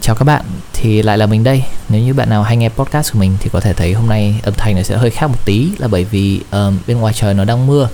chào các bạn, thì lại là mình đây. Nếu như bạn nào hay nghe podcast của mình thì có thể thấy hôm nay âm thanh nó sẽ hơi khác một tí là bởi vì um, bên ngoài trời nó đang mưa.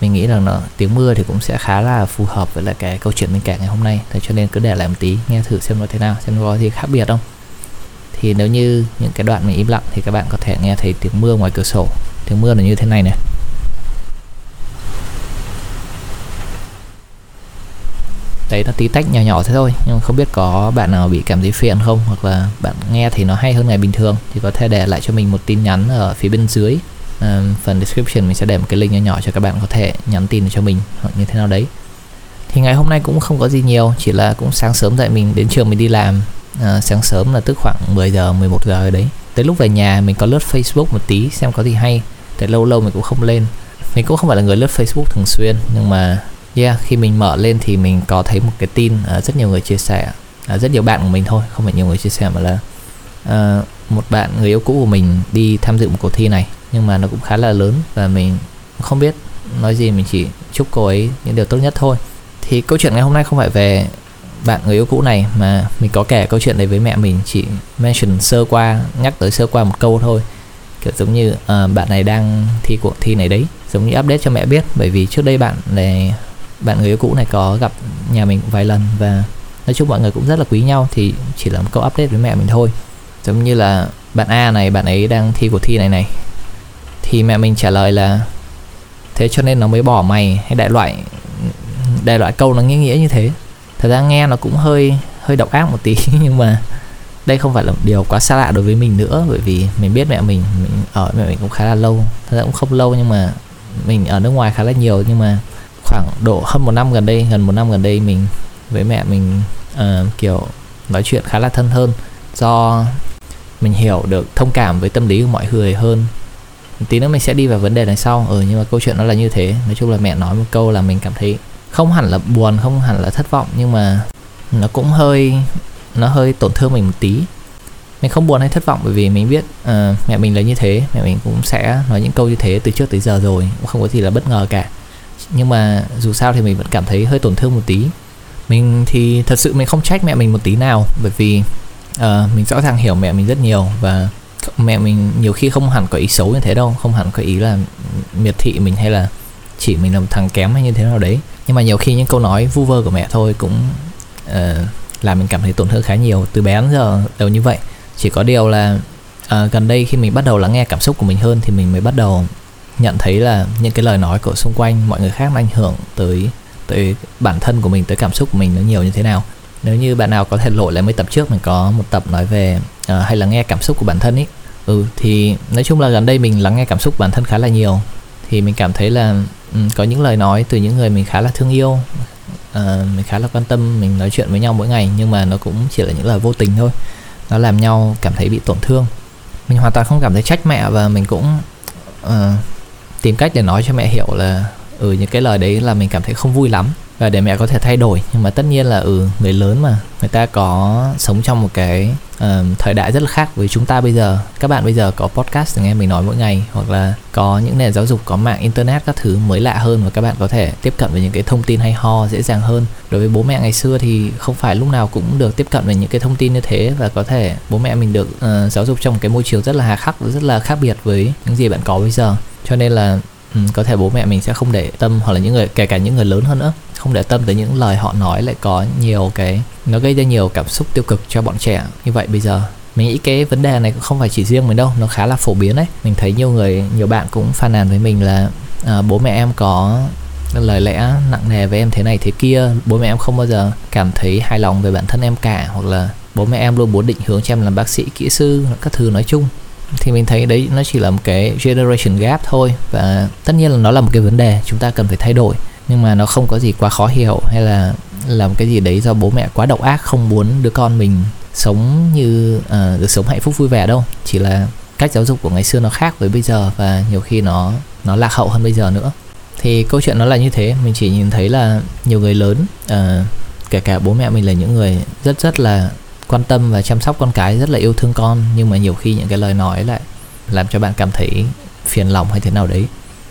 Mình nghĩ rằng nó tiếng mưa thì cũng sẽ khá là phù hợp với lại cái câu chuyện mình kể ngày hôm nay. Thế cho nên cứ để lại một tí nghe thử xem nó thế nào, xem có gì khác biệt không. Thì nếu như những cái đoạn mình im lặng thì các bạn có thể nghe thấy tiếng mưa ngoài cửa sổ. Tiếng mưa là như thế này này. Đấy nó tí tách nhỏ nhỏ thế thôi nhưng không biết có bạn nào bị cảm thấy phiền không? Hoặc là bạn nghe thì nó hay hơn ngày bình thường thì có thể để lại cho mình một tin nhắn ở phía bên dưới. À, phần description mình sẽ để một cái link nhỏ nhỏ cho các bạn có thể nhắn tin cho mình hoặc như thế nào đấy. Thì ngày hôm nay cũng không có gì nhiều chỉ là cũng sáng sớm dậy mình đến trường mình đi làm. À, sáng sớm là tức khoảng 10 giờ 11 giờ đấy. Tới lúc về nhà mình có lướt Facebook một tí xem có gì hay. Tại lâu lâu mình cũng không lên. Mình cũng không phải là người lướt Facebook thường xuyên nhưng mà yeah khi mình mở lên thì mình có thấy một cái tin uh, rất nhiều người chia sẻ. Uh, rất nhiều bạn của mình thôi không phải nhiều người chia sẻ mà là uh, một bạn người yêu cũ của mình đi tham dự một cuộc thi này nhưng mà nó cũng khá là lớn và mình không biết nói gì mình chỉ chúc cô ấy những điều tốt nhất thôi. Thì câu chuyện ngày hôm nay không phải về bạn người yêu cũ này mà mình có kể câu chuyện này với mẹ mình chỉ mention sơ qua nhắc tới sơ qua một câu thôi. Kiểu giống như uh, bạn này đang thi cuộc thi này đấy giống như update cho mẹ biết bởi vì trước đây bạn này bạn người yêu cũ này có gặp nhà mình vài lần và nói chung mọi người cũng rất là quý nhau, thì chỉ là một câu update với mẹ mình thôi. Giống như là bạn A này, bạn ấy đang thi cuộc thi này này. Thì mẹ mình trả lời là, thế cho nên nó mới bỏ mày hay đại loại đại loại câu nó nghĩa nghĩa như thế. Thật ra nghe nó cũng hơi hơi độc ác một tí, nhưng mà đây không phải là một điều quá xa lạ đối với mình nữa, bởi vì mình biết mẹ mình mình ở mẹ mình cũng khá là lâu. Thật ra cũng không lâu nhưng mà mình ở nước ngoài khá là nhiều, nhưng mà khoảng độ hơn một năm gần đây gần một năm gần đây mình với mẹ mình uh, kiểu nói chuyện khá là thân hơn. Do mình hiểu được thông cảm với tâm lý của mọi người hơn. Tí nữa mình sẽ đi vào vấn đề này sau. Ừ nhưng mà câu chuyện nó là như thế. Nói chung là mẹ nói một câu là mình cảm thấy không hẳn là buồn không hẳn là thất vọng nhưng mà nó cũng hơi nó hơi tổn thương mình một tí. Mình không buồn hay thất vọng bởi vì mình biết uh, mẹ mình là như thế. Mẹ mình cũng sẽ nói những câu như thế từ trước tới giờ rồi. Cũng không có gì là bất ngờ cả nhưng mà dù sao thì mình vẫn cảm thấy hơi tổn thương một tí. Mình thì thật sự mình không trách mẹ mình một tí nào bởi vì uh, mình rõ ràng hiểu mẹ mình rất nhiều và mẹ mình nhiều khi không hẳn có ý xấu như thế đâu không hẳn có ý là miệt thị mình hay là chỉ mình là một thằng kém hay như thế nào đấy. Nhưng mà nhiều khi những câu nói vu vơ của mẹ thôi cũng uh, làm mình cảm thấy tổn thương khá nhiều. Từ bé đến giờ đều như vậy. Chỉ có điều là uh, gần đây khi mình bắt đầu lắng nghe cảm xúc của mình hơn thì mình mới bắt đầu nhận thấy là những cái lời nói của xung quanh mọi người khác nó ảnh hưởng tới tới bản thân của mình tới cảm xúc của mình nó nhiều như thế nào. Nếu như bạn nào có thể lội lại mấy tập trước mình có một tập nói về uh, hay là nghe cảm xúc của bản thân ý ừ thì nói chung là gần đây mình lắng nghe cảm xúc của bản thân khá là nhiều. Thì mình cảm thấy là um, có những lời nói từ những người mình khá là thương yêu uh, mình khá là quan tâm mình nói chuyện với nhau mỗi ngày nhưng mà nó cũng chỉ là những lời vô tình thôi. Nó làm nhau cảm thấy bị tổn thương. Mình hoàn toàn không cảm thấy trách mẹ và mình cũng uh, tìm cách để nói cho mẹ hiểu là ừ những cái lời đấy là mình cảm thấy không vui lắm và để mẹ có thể thay đổi. Nhưng mà tất nhiên là ừ người lớn mà người ta có sống trong một cái uh, thời đại rất là khác với chúng ta bây giờ. Các bạn bây giờ có podcast để nghe mình nói mỗi ngày hoặc là có những nền giáo dục có mạng internet các thứ mới lạ hơn và các bạn có thể tiếp cận với những cái thông tin hay ho dễ dàng hơn. Đối với bố mẹ ngày xưa thì không phải lúc nào cũng được tiếp cận với những cái thông tin như thế và có thể bố mẹ mình được uh, giáo dục trong một cái môi trường rất là hà khắc rất là khác biệt với những gì bạn có bây giờ cho nên là ừ, có thể bố mẹ mình sẽ không để tâm hoặc là những người kể cả những người lớn hơn nữa không để tâm tới những lời họ nói lại có nhiều cái nó gây ra nhiều cảm xúc tiêu cực cho bọn trẻ. Như vậy bây giờ mình nghĩ cái vấn đề này cũng không phải chỉ riêng mình đâu nó khá là phổ biến đấy. Mình thấy nhiều người nhiều bạn cũng phàn nàn với mình là à, bố mẹ em có lời lẽ nặng nề với em thế này thế kia bố mẹ em không bao giờ cảm thấy hài lòng về bản thân em cả hoặc là bố mẹ em luôn muốn định hướng cho em làm bác sĩ kỹ sư các thứ nói chung thì mình thấy đấy nó chỉ là một cái generation gap thôi. Và tất nhiên là nó là một cái vấn đề chúng ta cần phải thay đổi. Nhưng mà nó không có gì quá khó hiểu hay là làm cái gì đấy do bố mẹ quá độc ác không muốn đứa con mình sống như uh, được sống hạnh phúc vui vẻ đâu. Chỉ là cách giáo dục của ngày xưa nó khác với bây giờ và nhiều khi nó nó lạc hậu hơn bây giờ nữa. Thì câu chuyện nó là như thế. Mình chỉ nhìn thấy là nhiều người lớn uh, kể cả bố mẹ mình là những người rất rất là quan tâm và chăm sóc con cái rất là yêu thương con. Nhưng mà nhiều khi những cái lời nói lại làm cho bạn cảm thấy phiền lòng hay thế nào đấy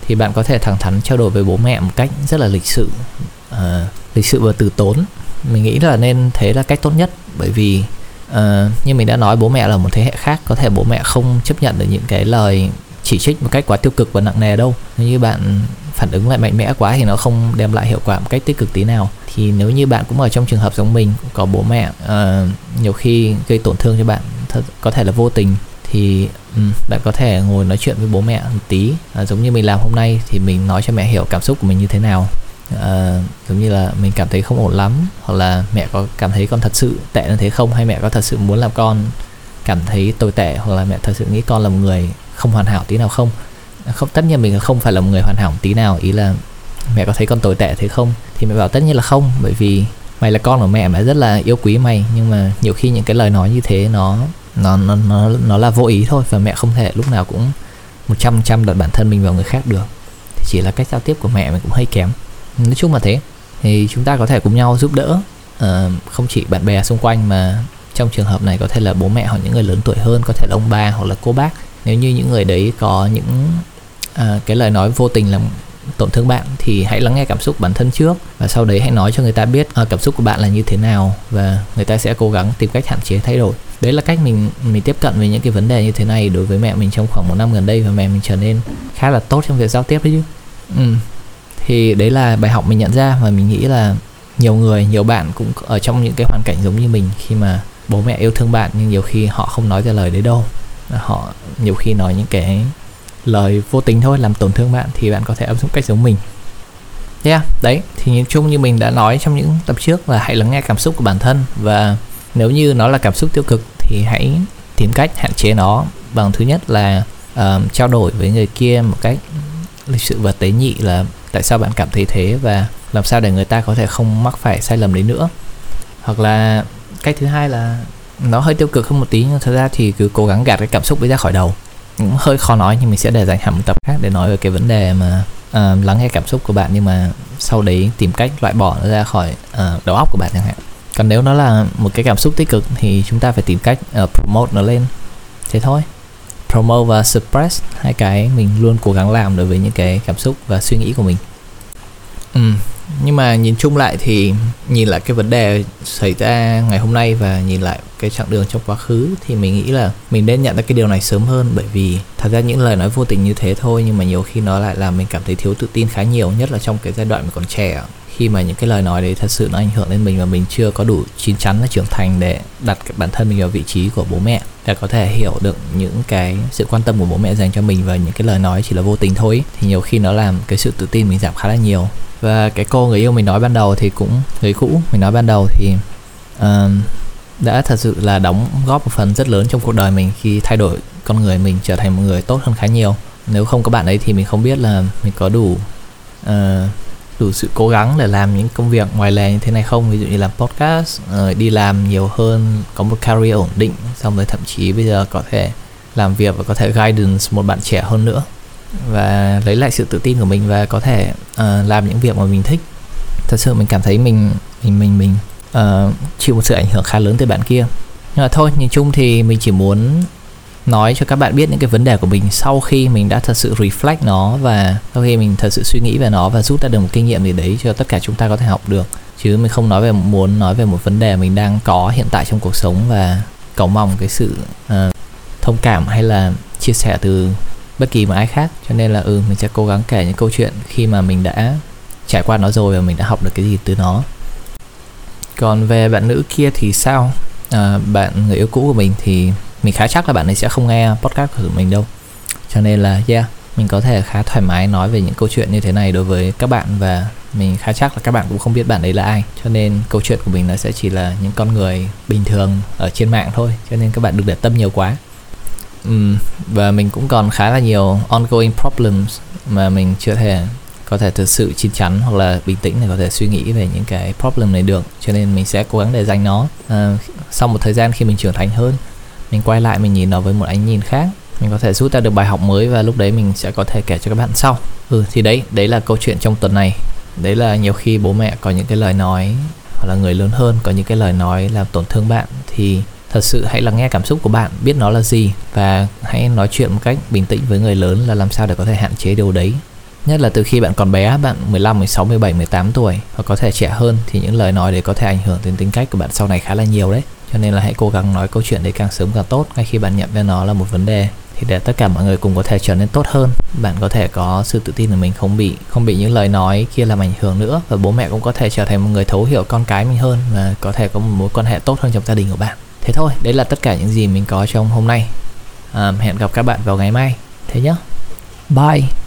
thì bạn có thể thẳng thắn trao đổi với bố mẹ một cách rất là lịch sự. Uh, lịch sự và từ tốn. Mình nghĩ là nên thế là cách tốt nhất. Bởi vì uh, như mình đã nói bố mẹ là một thế hệ khác. Có thể bố mẹ không chấp nhận được những cái lời chỉ trích một cách quá tiêu cực và nặng nề đâu. Nếu như bạn phản ứng lại mạnh mẽ quá thì nó không đem lại hiệu quả một cách tích cực tí nào. Thì nếu như bạn cũng ở trong trường hợp giống mình có bố mẹ uh, nhiều khi gây tổn thương cho bạn thật, có thể là vô tình thì um, bạn có thể ngồi nói chuyện với bố mẹ một tí. Uh, giống như mình làm hôm nay thì mình nói cho mẹ hiểu cảm xúc của mình như thế nào. À, giống như là mình cảm thấy không ổn lắm hoặc là mẹ có cảm thấy con thật sự tệ như thế không hay mẹ có thật sự muốn làm con cảm thấy tồi tệ hoặc là mẹ thật sự nghĩ con là một người không hoàn hảo tí nào không? Không tất nhiên mình không phải là một người hoàn hảo tí nào ý là mẹ có thấy con tồi tệ thế không? Thì mẹ bảo tất nhiên là không bởi vì mày là con của mẹ mẹ rất là yêu quý mày. Nhưng mà nhiều khi những cái lời nói như thế nó nó nó nó nó là vô ý thôi và mẹ không thể lúc nào cũng một trăm trăm đặt bản thân mình vào người khác được. Thì chỉ là cách giao tiếp của mẹ mình cũng hơi kém. Nói chung là thế. Thì chúng ta có thể cùng nhau giúp đỡ uh, không chỉ bạn bè xung quanh mà trong trường hợp này có thể là bố mẹ hoặc những người lớn tuổi hơn có thể là ông bà hoặc là cô bác nếu như những người đấy có những à, cái lời nói vô tình làm tổn thương bạn thì hãy lắng nghe cảm xúc bản thân trước và sau đấy hãy nói cho người ta biết à, cảm xúc của bạn là như thế nào và người ta sẽ cố gắng tìm cách hạn chế thay đổi đấy là cách mình mình tiếp cận với những cái vấn đề như thế này đối với mẹ mình trong khoảng một năm gần đây và mẹ mình trở nên khá là tốt trong việc giao tiếp đấy chứ ừ. thì đấy là bài học mình nhận ra và mình nghĩ là nhiều người nhiều bạn cũng ở trong những cái hoàn cảnh giống như mình khi mà bố mẹ yêu thương bạn nhưng nhiều khi họ không nói ra lời đấy đâu. Họ nhiều khi nói những cái lời vô tình thôi làm tổn thương bạn thì bạn có thể áp dụng cách giống mình. Yeah à? đấy thì nhìn chung như mình đã nói trong những tập trước là hãy lắng nghe cảm xúc của bản thân và nếu như nó là cảm xúc tiêu cực thì hãy tìm cách hạn chế nó bằng thứ nhất là uh, trao đổi với người kia một cách lịch sự và tế nhị là tại sao bạn cảm thấy thế và làm sao để người ta có thể không mắc phải sai lầm đấy nữa. Hoặc là cách thứ hai là nó hơi tiêu cực hơn một tí nhưng thật ra thì cứ cố gắng gạt cái cảm xúc ấy ra khỏi đầu. Cũng hơi khó nói nhưng mình sẽ để dành hẳn một tập khác để nói về cái vấn đề mà uh, lắng nghe cảm xúc của bạn nhưng mà sau đấy tìm cách loại bỏ nó ra khỏi uh, đầu óc của bạn chẳng hạn. Còn nếu nó là một cái cảm xúc tích cực thì chúng ta phải tìm cách uh, promote nó lên. Thế thôi. Promote và suppress hai cái mình luôn cố gắng làm đối với những cái cảm xúc và suy nghĩ của mình. Ừ, nhưng mà nhìn chung lại thì nhìn lại cái vấn đề xảy ra ngày hôm nay và nhìn lại cái chặng đường trong quá khứ thì mình nghĩ là mình nên nhận ra cái điều này sớm hơn. Bởi vì thật ra những lời nói vô tình như thế thôi, nhưng mà nhiều khi nó lại làm mình cảm thấy thiếu tự tin khá nhiều, nhất là trong cái giai đoạn mình còn trẻ khi mà những cái lời nói đấy thật sự nó ảnh hưởng đến mình và mình chưa có đủ chín chắn và trưởng thành để đặt bản thân mình vào vị trí của bố mẹ để có thể hiểu được những cái sự quan tâm của bố mẹ dành cho mình và những cái lời nói chỉ là vô tình thôi. Thì nhiều khi nó làm cái sự tự tin mình giảm khá là nhiều. Và cái cô người yêu mình nói ban đầu thì cũng người cũ mình nói ban đầu thì uh, đã thật sự là đóng góp một phần rất lớn trong cuộc đời mình khi thay đổi con người mình trở thành một người tốt hơn khá nhiều. Nếu không có bạn ấy thì mình không biết là mình có đủ uh, đủ sự cố gắng để làm những công việc ngoài lề như thế này không? Ví dụ như làm podcast rồi đi làm nhiều hơn có một career ổn định xong rồi thậm chí bây giờ có thể làm việc và có thể guidance một bạn trẻ hơn nữa và lấy lại sự tự tin của mình và có thể uh, làm những việc mà mình thích. Thật sự mình cảm thấy mình mình mình mình uh, chịu một sự ảnh hưởng khá lớn từ bạn kia. Nhưng mà thôi nhìn chung thì mình chỉ muốn nói cho các bạn biết những cái vấn đề của mình sau khi mình đã thật sự reflect nó và sau khi mình thật sự suy nghĩ về nó và rút ra được một kinh nghiệm gì đấy cho tất cả chúng ta có thể học được. Chứ mình không nói về muốn nói về một vấn đề mình đang có hiện tại trong cuộc sống và cầu mong cái sự uh, thông cảm hay là chia sẻ từ bất kỳ một ai khác. Cho nên là ừ mình sẽ cố gắng kể những câu chuyện khi mà mình đã trải qua nó rồi và mình đã học được cái gì từ nó. Còn về bạn nữ kia thì sao? À, bạn người yêu cũ của mình thì mình khá chắc là bạn ấy sẽ không nghe podcast của mình đâu. Cho nên là yeah mình có thể khá thoải mái nói về những câu chuyện như thế này đối với các bạn và mình khá chắc là các bạn cũng không biết bạn ấy là ai. Cho nên câu chuyện của mình nó sẽ chỉ là những con người bình thường ở trên mạng thôi. Cho nên các bạn đừng để tâm nhiều quá. Uhm, và mình cũng còn khá là nhiều ongoing problems mà mình chưa thể có thể thực sự chín chắn hoặc là bình tĩnh để có thể suy nghĩ về những cái problem này được. Cho nên mình sẽ cố gắng để dành nó. À, sau một thời gian khi mình trưởng thành hơn mình quay lại mình nhìn nó với một ánh nhìn khác. Mình có thể rút ra được bài học mới và lúc đấy mình sẽ có thể kể cho các bạn sau. Ừ thì đấy đấy là câu chuyện trong tuần này. Đấy là nhiều khi bố mẹ có những cái lời nói hoặc là người lớn hơn có những cái lời nói làm tổn thương bạn thì thật sự hãy lắng nghe cảm xúc của bạn biết nó là gì và hãy nói chuyện một cách bình tĩnh với người lớn là làm sao để có thể hạn chế điều đấy. Nhất là từ khi bạn còn bé bạn 15, 16, 17, 18 tuổi hoặc có thể trẻ hơn thì những lời nói đấy có thể ảnh hưởng đến tính cách của bạn sau này khá là nhiều đấy cho nên là hãy cố gắng nói câu chuyện đấy càng sớm càng tốt. Ngay khi bạn nhận ra nó là một vấn đề thì để tất cả mọi người cùng có thể trở nên tốt hơn. Bạn có thể có sự tự tin của mình không bị không bị những lời nói kia làm ảnh hưởng nữa. Và bố mẹ cũng có thể trở thành một người thấu hiểu con cái mình hơn và có thể có một mối quan hệ tốt hơn trong gia đình của bạn. Thế thôi đấy là tất cả những gì mình có trong hôm nay. À, hẹn gặp các bạn vào ngày mai. Thế nhé bye.